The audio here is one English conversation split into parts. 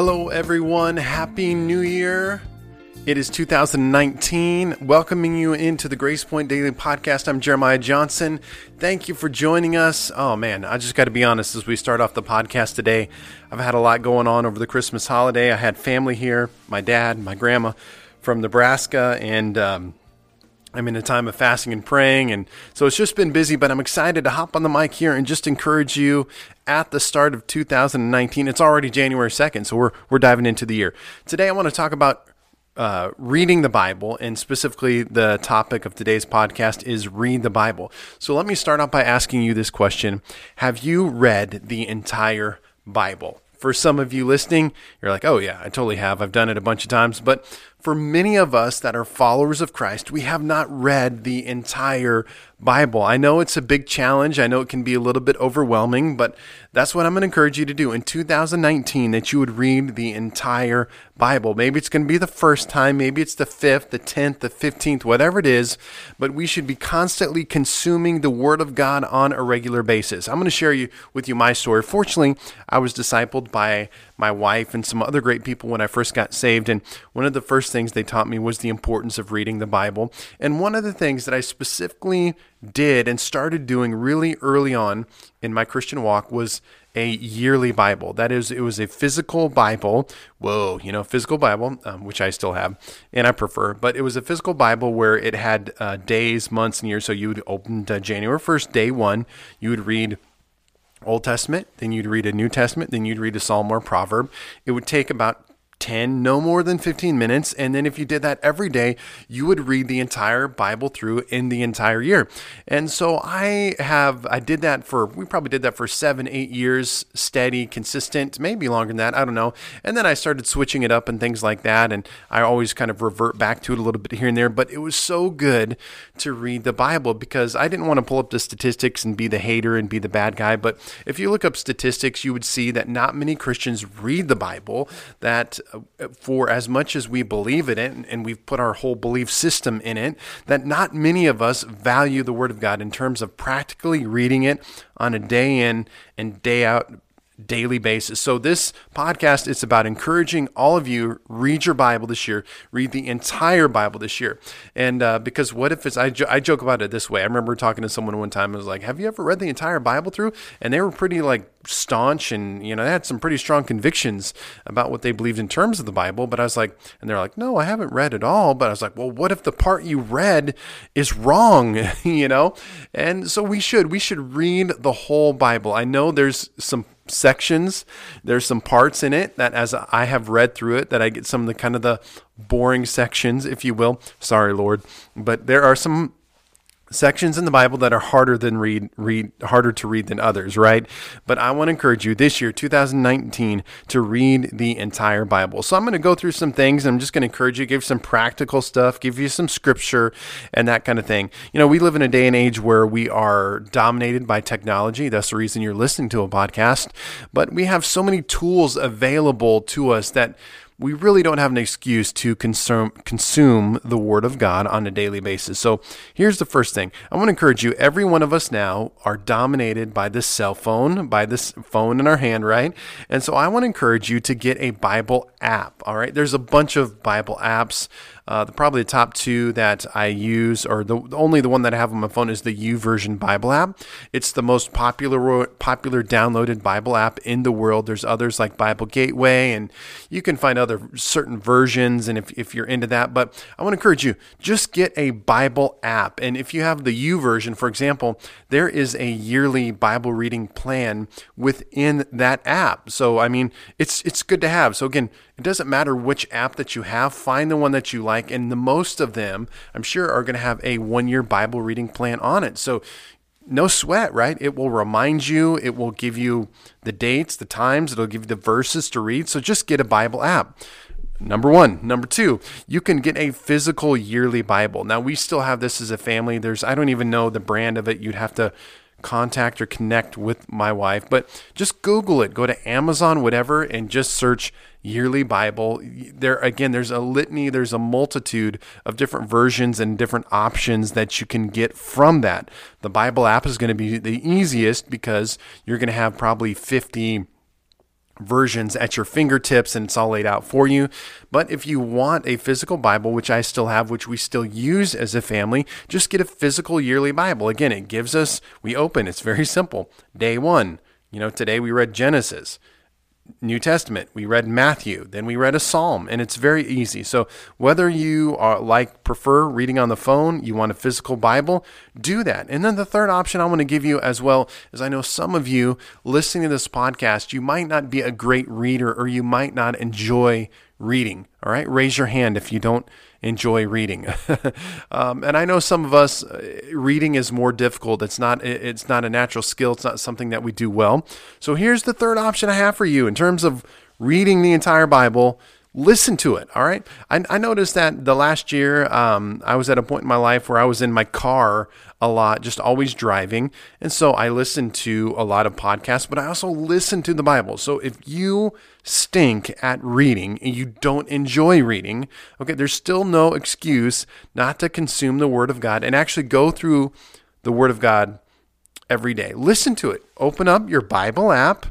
Hello, everyone. Happy New Year. It is 2019. Welcoming you into the Grace Point Daily Podcast. I'm Jeremiah Johnson. Thank you for joining us. Oh, man, I just got to be honest as we start off the podcast today. I've had a lot going on over the Christmas holiday. I had family here my dad, my grandma from Nebraska, and um, I'm in a time of fasting and praying, and so it's just been busy, but I'm excited to hop on the mic here and just encourage you at the start of 2019. It's already January 2nd, so we're, we're diving into the year. Today, I want to talk about uh, reading the Bible, and specifically the topic of today's podcast is read the Bible. So let me start out by asking you this question Have you read the entire Bible? For some of you listening, you're like, oh, yeah, I totally have. I've done it a bunch of times. But for many of us that are followers of Christ, we have not read the entire Bible. I know it's a big challenge. I know it can be a little bit overwhelming, but that's what I'm going to encourage you to do in 2019 that you would read the entire Bible. Maybe it's going to be the first time, maybe it's the 5th, the 10th, the 15th, whatever it is, but we should be constantly consuming the word of God on a regular basis. I'm going to share you with you my story. Fortunately, I was discipled by my wife and some other great people when I first got saved, and one of the first things they taught me was the importance of reading the Bible. And one of the things that I specifically did and started doing really early on in my Christian walk was a yearly Bible. That is, it was a physical Bible. Whoa, you know, physical Bible, um, which I still have and I prefer, but it was a physical Bible where it had uh, days, months, and years. So you would open January 1st, day one, you would read Old Testament, then you'd read a New Testament, then you'd read a Psalm or Proverb. It would take about 10, no more than 15 minutes. And then if you did that every day, you would read the entire Bible through in the entire year. And so I have, I did that for, we probably did that for seven, eight years, steady, consistent, maybe longer than that. I don't know. And then I started switching it up and things like that. And I always kind of revert back to it a little bit here and there. But it was so good to read the Bible because I didn't want to pull up the statistics and be the hater and be the bad guy. But if you look up statistics, you would see that not many Christians read the Bible, that for as much as we believe in it and we've put our whole belief system in it, that not many of us value the Word of God in terms of practically reading it on a day in and day out daily basis. So this podcast is about encouraging all of you read your Bible this year, read the entire Bible this year. And uh, because what if it's I, jo- I joke about it this way. I remember talking to someone one time. I was like, "Have you ever read the entire Bible through?" And they were pretty like staunch and you know they had some pretty strong convictions about what they believed in terms of the Bible. But I was like, and they're like, "No, I haven't read it all." But I was like, "Well, what if the part you read is wrong?" you know. And so we should we should read the whole Bible. I know there's some sections. There's some parts in it that, as I have read through it, that I get some of the kind of the boring sections, if you will. Sorry, Lord, but there are some sections in the Bible that are harder than read read harder to read than others, right? But I want to encourage you this year, 2019, to read the entire Bible. So I'm going to go through some things. I'm just going to encourage you, give some practical stuff, give you some scripture and that kind of thing. You know, we live in a day and age where we are dominated by technology. That's the reason you're listening to a podcast. But we have so many tools available to us that we really don't have an excuse to consume consume the word of God on a daily basis. So here's the first thing. I want to encourage you, every one of us now are dominated by this cell phone, by this phone in our hand, right? And so I want to encourage you to get a Bible app. All right. There's a bunch of Bible apps. Uh, the, probably the top two that I use, or the only the one that I have on my phone, is the YouVersion Bible app. It's the most popular popular downloaded Bible app in the world. There's others like Bible Gateway, and you can find other certain versions. And if, if you're into that, but I want to encourage you just get a Bible app. And if you have the YouVersion, for example, there is a yearly Bible reading plan within that app. So I mean, it's it's good to have. So again, it doesn't matter which app that you have, find the one that you like. And the most of them, I'm sure, are going to have a one year Bible reading plan on it. So no sweat, right? It will remind you, it will give you the dates, the times, it'll give you the verses to read. So just get a Bible app. Number one. Number two, you can get a physical yearly Bible. Now, we still have this as a family. There's, I don't even know the brand of it. You'd have to contact or connect with my wife, but just Google it. Go to Amazon, whatever, and just search yearly Bible. There again, there's a litany, there's a multitude of different versions and different options that you can get from that. The Bible app is going to be the easiest because you're going to have probably 50 versions at your fingertips and it's all laid out for you. But if you want a physical Bible, which I still have, which we still use as a family, just get a physical yearly Bible. Again, it gives us, we open, it's very simple. Day one, you know, today we read Genesis. New Testament, we read Matthew, then we read a psalm, and it's very easy. So whether you are like prefer reading on the phone, you want a physical Bible, do that. And then the third option I want to give you as well is I know some of you listening to this podcast, you might not be a great reader or you might not enjoy reading. All right, raise your hand if you don't enjoy reading. um, and I know some of us, uh, reading is more difficult. It's not. It's not a natural skill. It's not something that we do well. So here's the third option I have for you in terms of reading the entire Bible listen to it. All right. I, I noticed that the last year, um, I was at a point in my life where I was in my car a lot, just always driving. And so I listened to a lot of podcasts, but I also listened to the Bible. So if you stink at reading and you don't enjoy reading, okay, there's still no excuse not to consume the Word of God and actually go through the Word of God every day. Listen to it. Open up your Bible app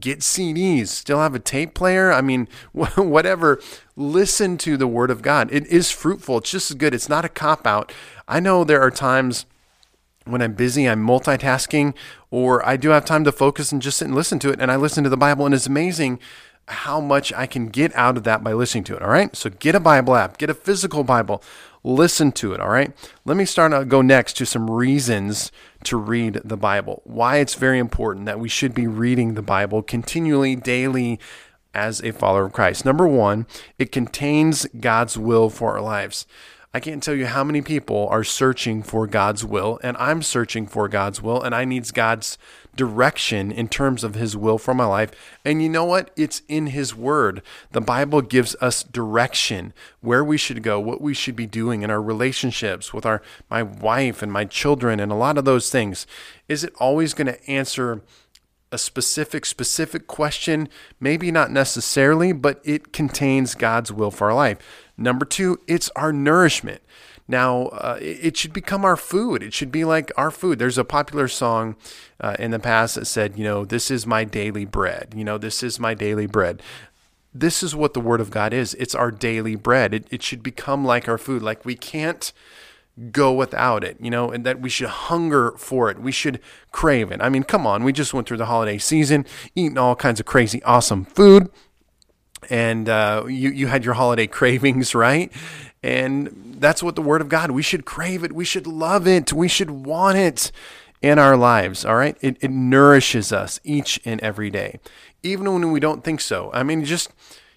get CDs, still have a tape player. I mean, whatever. Listen to the Word of God. It is fruitful. It's just as good. It's not a cop out. I know there are times when I'm busy, I'm multitasking, or I do have time to focus and just sit and listen to it. And I listen to the Bible, and it's amazing how much I can get out of that by listening to it. All right. So get a Bible app, get a physical Bible, listen to it. All right. Let me start, I'll go next to some reasons to read the Bible, why it's very important that we should be reading the Bible continually, daily, as a follower of Christ. Number one, it contains God's will for our lives. I can't tell you how many people are searching for God's will, and I'm searching for God's will, and I need God's direction in terms of His will for my life. And you know what? It's in His Word. The Bible gives us direction where we should go, what we should be doing in our relationships with our my wife and my children, and a lot of those things. Is it always going to answer? a specific specific question maybe not necessarily but it contains God's will for our life number 2 it's our nourishment now, uh, it should become our food. It should be like our food. There's a popular song uh, in the past that said, you know, this is my daily bread. You know, this is my daily bread. This is what the Word of God is. It's our daily bread. It, it should become like our food. Like we can't go without it, you know, and that we should hunger for it. We should crave it. I mean, come on. We just went through the holiday season, eating all kinds of crazy, awesome food and uh, you you had your holiday cravings, right? And that's what the Word of God. We should crave it. We should love it. We should want it in our lives. All right, it it nourishes us each and every day, even when we don't think so. I mean, just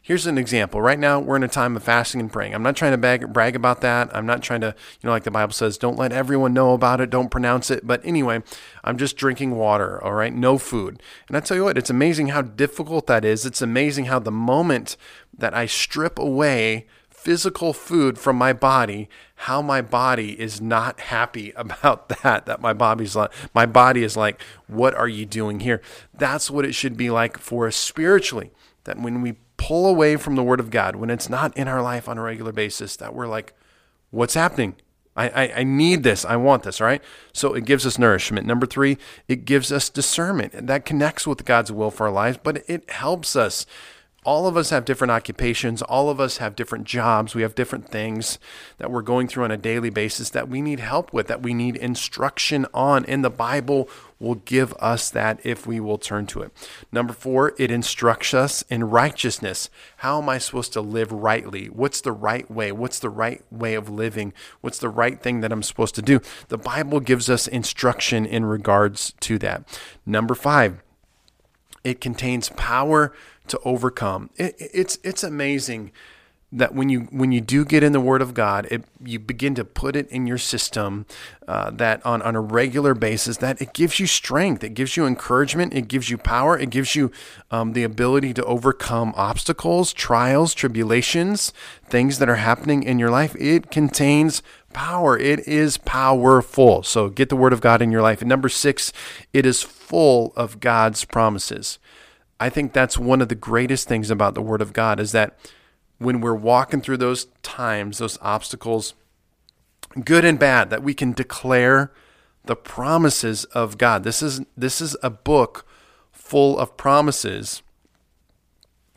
Here's an example. Right now, we're in a time of fasting and praying. I'm not trying to bag, brag about that. I'm not trying to, you know, like the Bible says, don't let everyone know about it, don't pronounce it. But anyway, I'm just drinking water, all right? No food. And I tell you what, it's amazing how difficult that is. It's amazing how the moment that I strip away physical food from my body, how my body is not happy about that. That my body's like, my body is like, what are you doing here? That's what it should be like for us spiritually. That when we pull away from the Word of God, when it's not in our life on a regular basis, that we're like, what's happening? I, I, I, need this. I want this, right? So it gives us nourishment. Number three, it gives us discernment. That connects with God's will for our lives, but it helps us all of us have different occupations. All of us have different jobs. We have different things that we're going through on a daily basis that we need help with, that we need instruction on. And the Bible will give us that if we will turn to it. Number four, it instructs us in righteousness. How am I supposed to live rightly? What's the right way? What's the right way of living? What's the right thing that I'm supposed to do? The Bible gives us instruction in regards to that. Number five, it contains power to overcome. It, it's it's amazing that when you when you do get in the Word of God, it, you begin to put it in your system uh, that on on a regular basis that it gives you strength, it gives you encouragement, it gives you power, it gives you um, the ability to overcome obstacles, trials, tribulations, things that are happening in your life. It contains power. It is powerful. So get the Word of God in your life. And number six, it is full of God's promises. I think that's one of the greatest things about the Word of God is that when we're walking through those times, those obstacles, good and bad, that we can declare the promises of God. This is this is a book full of promises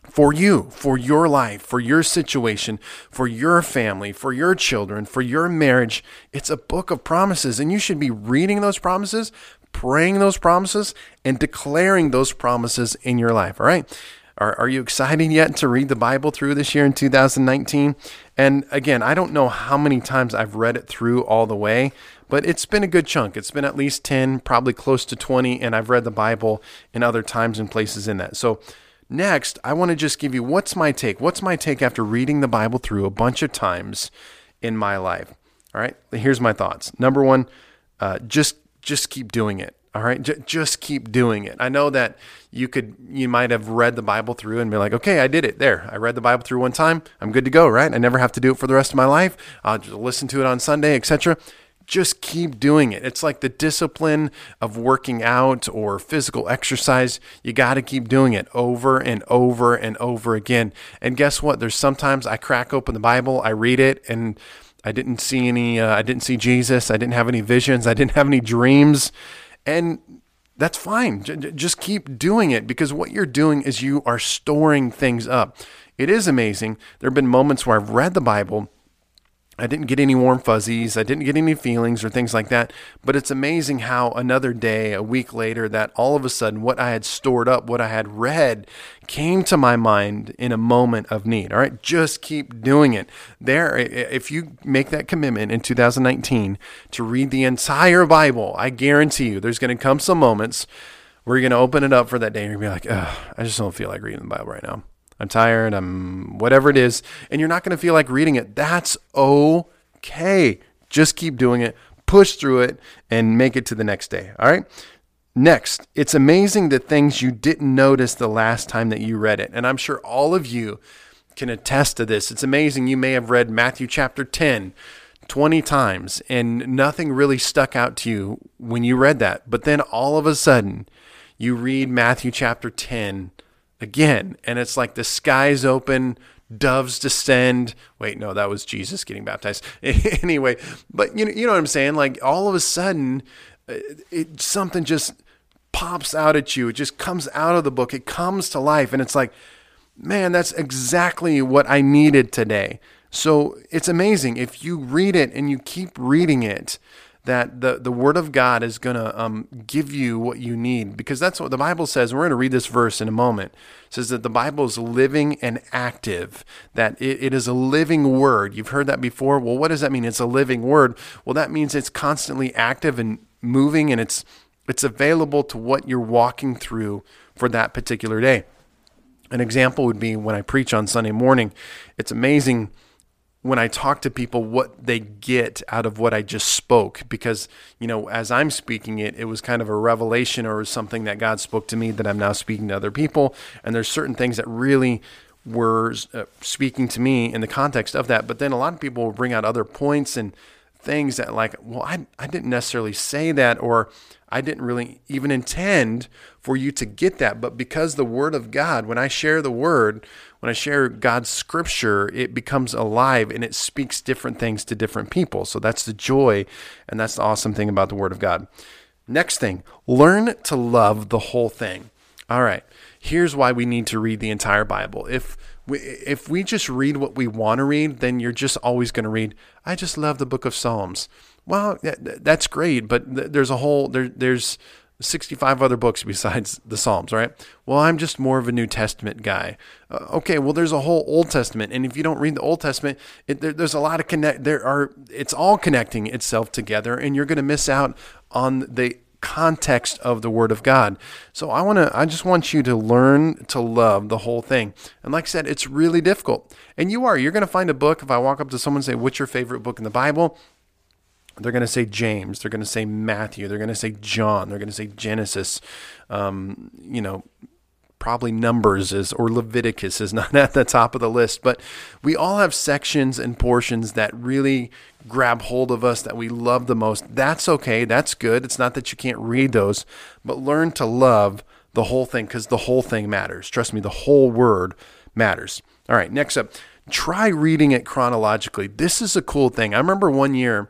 for you, for your life, for your situation, for your family, for your children, for your marriage. It's a book of promises, and you should be reading those promises, praying those promises, and declaring those promises in your life. All right. Are, are you excited yet to read the Bible through this year in 2019? And again, I don't know how many times I've read it through all the way, but it's been a good chunk. It's been at least 10, probably close to 20, and I've read the Bible in other times and places in that. So, next, I want to just give you what's my take? What's my take after reading the Bible through a bunch of times in my life? All right, here's my thoughts. Number one, uh, just just keep doing it. All right, J- just keep doing it. I know that you could, you might have read the Bible through and be like, okay, I did it. There, I read the Bible through one time. I'm good to go, right? I never have to do it for the rest of my life. I'll just listen to it on Sunday, etc. Just keep doing it. It's like the discipline of working out or physical exercise. You got to keep doing it over and over and over again. And guess what? There's sometimes I crack open the Bible, I read it, and I didn't see any. Uh, I didn't see Jesus. I didn't have any visions. I didn't have any dreams and that's fine. just keep doing it because what you're doing is you are storing things up. It is amazing. There have been moments where I've read the Bible I didn't get any warm fuzzies. I didn't get any feelings or things like that. But it's amazing how another day, a week later, that all of a sudden what I had stored up, what I had read, came to my mind in a moment of need. All right, just keep doing it. There, if you make that commitment in 2019 to read the entire Bible, I guarantee you there's going to come some moments where you're going to open it up for that day and you're going to be like, I just don't feel like reading the Bible right now. I'm tired, I'm whatever it is, and you're not going to feel like reading it. That's okay. Just keep doing it, push through it, and make it to the next day. All right? Next, it's amazing the things you didn't notice the last time that you read it. And I'm sure all of you can attest to this. It's amazing. You may have read Matthew chapter 10 20 times and nothing really stuck out to you when you read that. But then all of a sudden, you read Matthew chapter 10 again. And it's like the skies open, doves descend. Wait, no, that was Jesus getting baptized. anyway, but you know, you know what I'm saying? Like all of a sudden, uh, it, something just pops out at you. It just comes out of the book. It comes to life. And it's like, man, that's exactly what I needed today. So it's amazing. If you read it and you keep reading it, that the, the Word of God is going to um, give you what you need because that's what the Bible says. We're going to read this verse in a moment. It says that the Bible is living and active, that it, it is a living Word. You've heard that before. Well, what does that mean? It's a living Word. Well, that means it's constantly active and moving and it's it's available to what you're walking through for that particular day. An example would be when I preach on Sunday morning. It's amazing when I talk to people what they get out of what I just spoke because you know as I'm speaking it it was kind of a revelation or something that God spoke to me that I'm now speaking to other people. And there's certain things that really were uh, speaking to me in the context of that. But then a lot of people will bring out other points and things that like well I I didn't necessarily say that or I didn't really even intend for you to get that. But because the Word of God, when I share the Word, when I share God's Scripture, it becomes alive and it speaks different things to different people. So that's the joy and that's the awesome thing about the Word of God. Next thing, learn to love the whole thing. All right, here's why we need to read the entire Bible. If if we just read what we want to read, then you're just always going to read, I just love the book of Psalms. Well, that's great, but there's a whole there there's 65 other books besides the Psalms, right? Well, I'm just more of a New Testament guy. Uh, okay, well, there's a whole Old Testament, and if you don't read the Old Testament, it, there, there's a lot of connect. There are it's all connecting itself together, and you're going to miss out on the context of the Word of God. So I want to, I just want you to learn to love the whole thing. And like I said, it's really difficult, and you are. You're going to find a book. If I walk up to someone and say, "What's your favorite book in the Bible?" They're going to say James. They're going to say Matthew. They're going to say John. They're going to say Genesis. Um, you know, probably Numbers is or Leviticus is not at the top of the list, but we all have sections and portions that really grab hold of us that we love the most. That's okay. That's good. It's not that you can't read those, but learn to love the whole thing because the whole thing matters. Trust me, the whole word matters. All right, next up, try reading it chronologically. This is a cool thing. I remember one year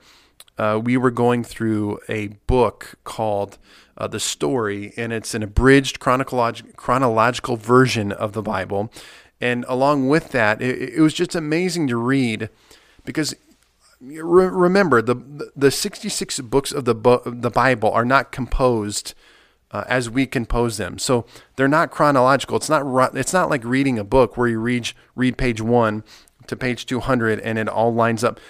uh, we were going through a book called uh, The Story, and it's an abridged chronological version of the Bible. And along with that, it, it was just amazing to read because remember the the 66 books of the the Bible are not composed uh, as we compose them. So they're not chronological. It's not it's not like reading a book where you read read page 1 to page 200 and it all lines up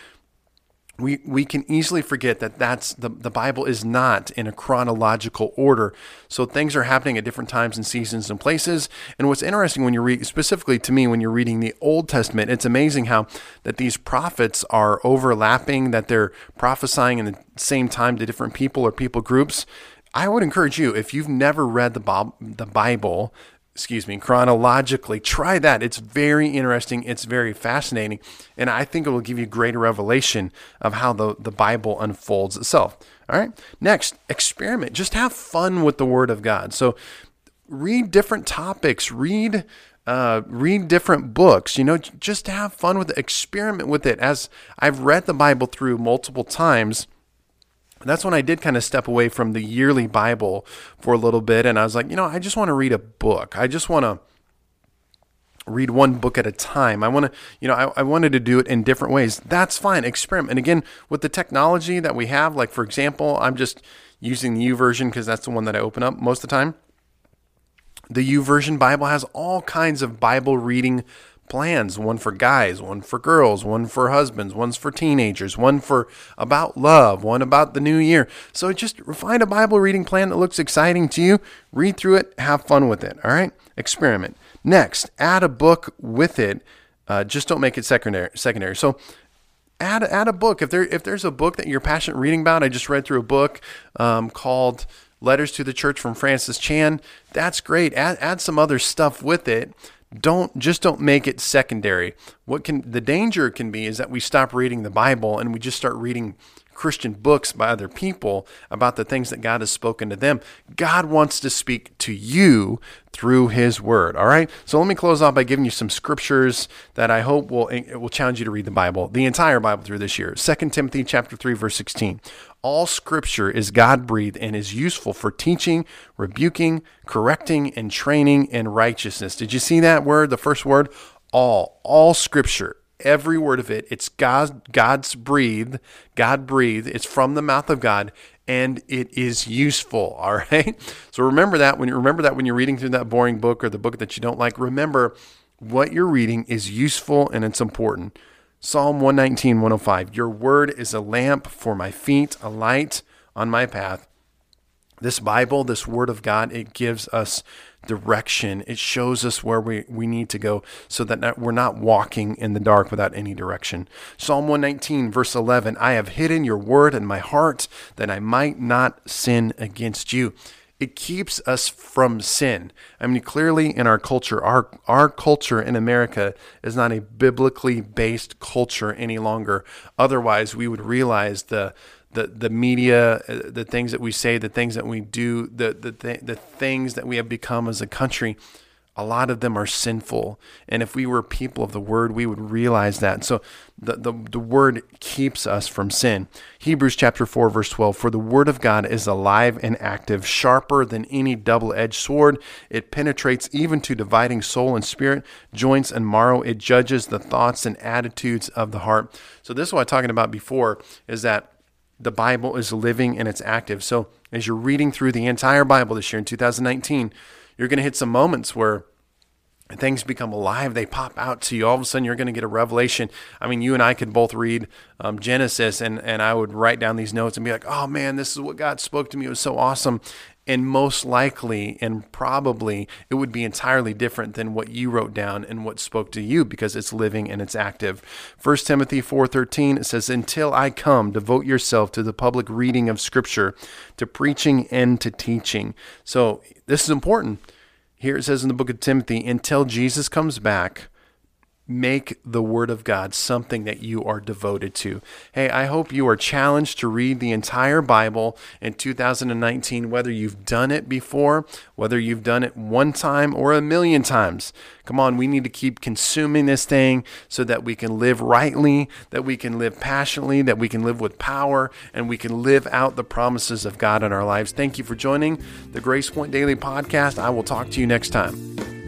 we, we can easily forget that that's the, the Bible is not in a chronological order. So things are happening at different times and seasons and places. And what's interesting when you read, specifically to me, when you're reading the Old Testament, it's amazing how that these prophets are overlapping, that they're prophesying in the same time to different people or people groups. I would encourage you, if you've never read the, Bob, the Bible, excuse me, chronologically. Try that. It's very interesting. It's very fascinating. And I think it will give you greater revelation of how the, the Bible unfolds itself. All right. Next, experiment. Just have fun with the Word of God. So read different topics, read. Uh, read different books, you know, just to have fun with it, experiment with it. As I've read the Bible through multiple times, that's when I did kind of step away from the yearly Bible for a little bit. And I was like, you know, I just want to read a book. I just want to read one book at a time. I want to, you know, I, I, wanted to do it in different ways. That's fine. Experiment. And again, with the technology that we have, like for example, I'm just using the YouVersion because that's the one that I open up most of the time. The YouVersion Bible has all kinds of Bible reading plans one for guys, one for girls, one for husbands, one's for teenagers, one for about love, one about the new year. So just find a Bible reading plan that looks exciting to you, read through it, have fun with it. All right? Experiment. Next, add a book with it. Uh, just don't make it secondary. Secondary. So add add a book if there if there's a book that you're passionate reading about. I just read through a book um, called Letters to the Church from Francis Chan. That's great. Add add some other stuff with it don't just don't make it secondary. What can the danger can be is that we stop reading the Bible and we just start reading Christian books by other people about the things that God has spoken to them. God wants to speak to you through his word, all right? So let me close off by giving you some scriptures that I hope will will challenge you to read the Bible, the entire Bible through this year. 2 Timothy chapter 3 verse 16. All scripture is God breathed and is useful for teaching, rebuking, correcting, and training in righteousness. Did you see that word, the first word? All. All scripture every word of it. It's God, God's breathed, God breathed. It's from the mouth of God, and it is useful. All right. So remember that when you remember that when you're reading through that boring book or the book that you don't like. Remember what you're reading is useful and it's important. Psalm 119, 105. Your word is a lamp for my feet, a light on my path. This Bible, this Word of God, it gives us direction. It shows us where we, we need to go so that we're not walking in the dark without any direction. Psalm 119, verse 11 I have hidden your word in my heart that I might not sin against you. It keeps us from sin. I mean, clearly in our culture, our, our culture in America is not a biblically based culture any longer. Otherwise, we would realize the the the media, the things that we say, the things that we do, the the th- the things that we have become as a country, a lot of them are sinful. And if we were people of the word, we would realize that. So the, the, the word keeps us from sin. Hebrews chapter 4, verse 12 For the word of God is alive and active, sharper than any double edged sword. It penetrates even to dividing soul and spirit, joints and marrow. It judges the thoughts and attitudes of the heart. So this is what I was talking about before, is that the Bible is living and it's active. So as you're reading through the entire Bible this year in 2019, you're going to hit some moments where things become alive. They pop out to you. All of a sudden, you're going to get a revelation. I mean, you and I could both read um, Genesis, and, and I would write down these notes and be like, oh man, this is what God spoke to me. It was so awesome and most likely and probably it would be entirely different than what you wrote down and what spoke to you because it's living and it's active. 1 timothy 4.13 it says until i come devote yourself to the public reading of scripture to preaching and to teaching. So this is important. Here it says in the book of timothy until jesus comes back make the Word of God something that you are devoted to. Hey, I hope you are challenged to read the entire Bible in 2019, whether you've done it before, whether you've done it one time or a million times. Come on, we need to keep consuming this thing so that we can live rightly, that we can live passionately, that we can live with power, and we can live out the promises of God in our lives. Thank you for joining the Grace Point Daily Podcast. I will talk to you next time.